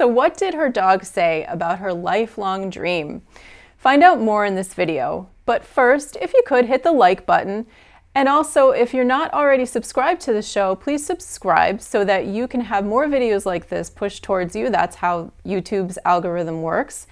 So, what did her dog say about her lifelong dream? Find out more in this video. But first, if you could hit the like button. And also, if you're not already subscribed to the show, please subscribe so that you can have more videos like this pushed towards you. That's how YouTube's algorithm works.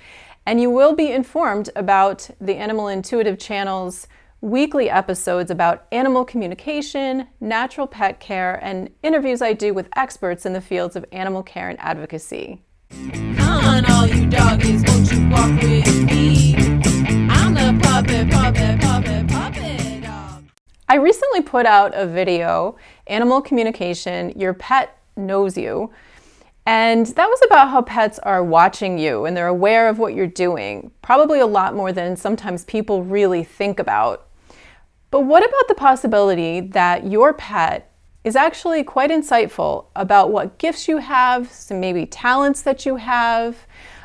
And you will be informed about the Animal Intuitive channel's weekly episodes about animal communication, natural pet care, and interviews I do with experts in the fields of animal care and advocacy. Come on, all you doggies, won't you walk with me? I'm the puppet, puppet, puppet, puppet dog. I recently put out a video, Animal Communication Your Pet Knows You. And that was about how pets are watching you and they're aware of what you're doing, probably a lot more than sometimes people really think about. But what about the possibility that your pet is actually quite insightful about what gifts you have, some maybe talents that you have,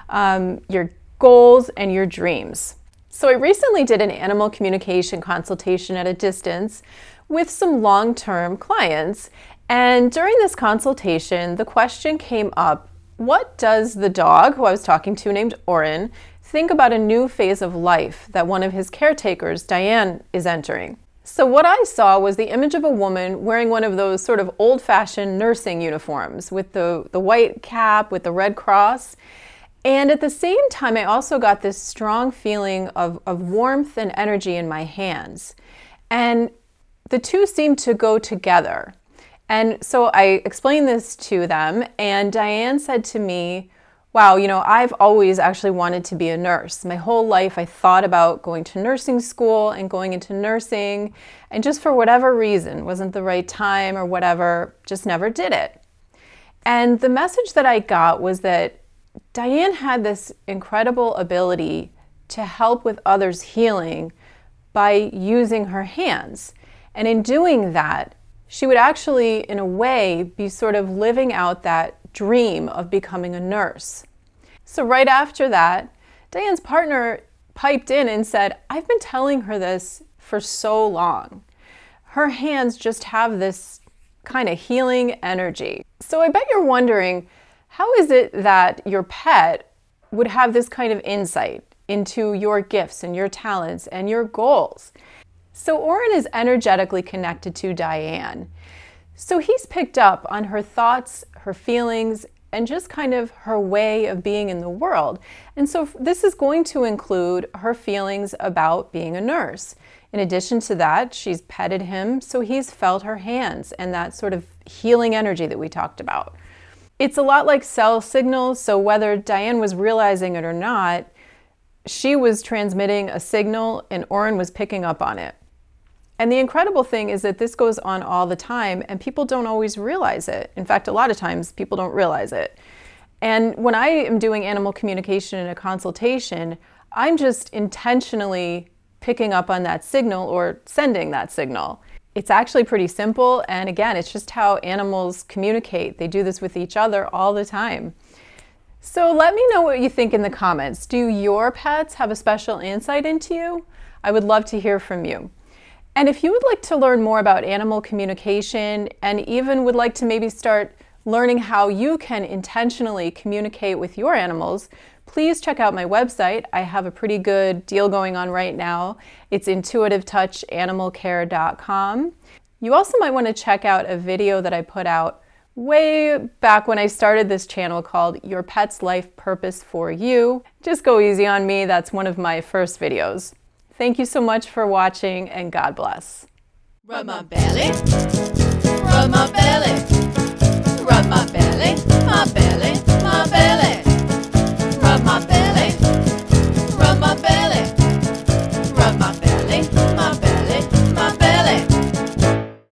um, your goals, and your dreams? So, I recently did an animal communication consultation at a distance with some long term clients. And during this consultation, the question came up what does the dog, who I was talking to named Orin, think about a new phase of life that one of his caretakers, Diane, is entering. So, what I saw was the image of a woman wearing one of those sort of old fashioned nursing uniforms with the, the white cap with the red cross. And at the same time, I also got this strong feeling of, of warmth and energy in my hands. And the two seemed to go together. And so I explained this to them, and Diane said to me, wow, you know, I've always actually wanted to be a nurse. My whole life, I thought about going to nursing school and going into nursing, and just for whatever reason, wasn't the right time or whatever, just never did it. And the message that I got was that Diane had this incredible ability to help with others' healing by using her hands. And in doing that, she would actually, in a way, be sort of living out that dream of becoming a nurse. So, right after that, Diane's partner piped in and said, I've been telling her this for so long. Her hands just have this kind of healing energy. So, I bet you're wondering how is it that your pet would have this kind of insight into your gifts and your talents and your goals? So, Orin is energetically connected to Diane. So he's picked up on her thoughts, her feelings, and just kind of her way of being in the world. And so this is going to include her feelings about being a nurse. In addition to that, she's petted him, so he's felt her hands and that sort of healing energy that we talked about. It's a lot like cell signals, so whether Diane was realizing it or not, she was transmitting a signal and Orin was picking up on it. And the incredible thing is that this goes on all the time and people don't always realize it. In fact, a lot of times people don't realize it. And when I am doing animal communication in a consultation, I'm just intentionally picking up on that signal or sending that signal. It's actually pretty simple. And again, it's just how animals communicate. They do this with each other all the time. So let me know what you think in the comments. Do your pets have a special insight into you? I would love to hear from you. And if you would like to learn more about animal communication and even would like to maybe start learning how you can intentionally communicate with your animals, please check out my website. I have a pretty good deal going on right now. It's intuitivetouchanimalcare.com. You also might want to check out a video that I put out way back when I started this channel called Your Pet's Life Purpose for You. Just go easy on me, that's one of my first videos. Thank you so much for watching and God bless. Rub my belly, rub my belly, rub my belly, my belly.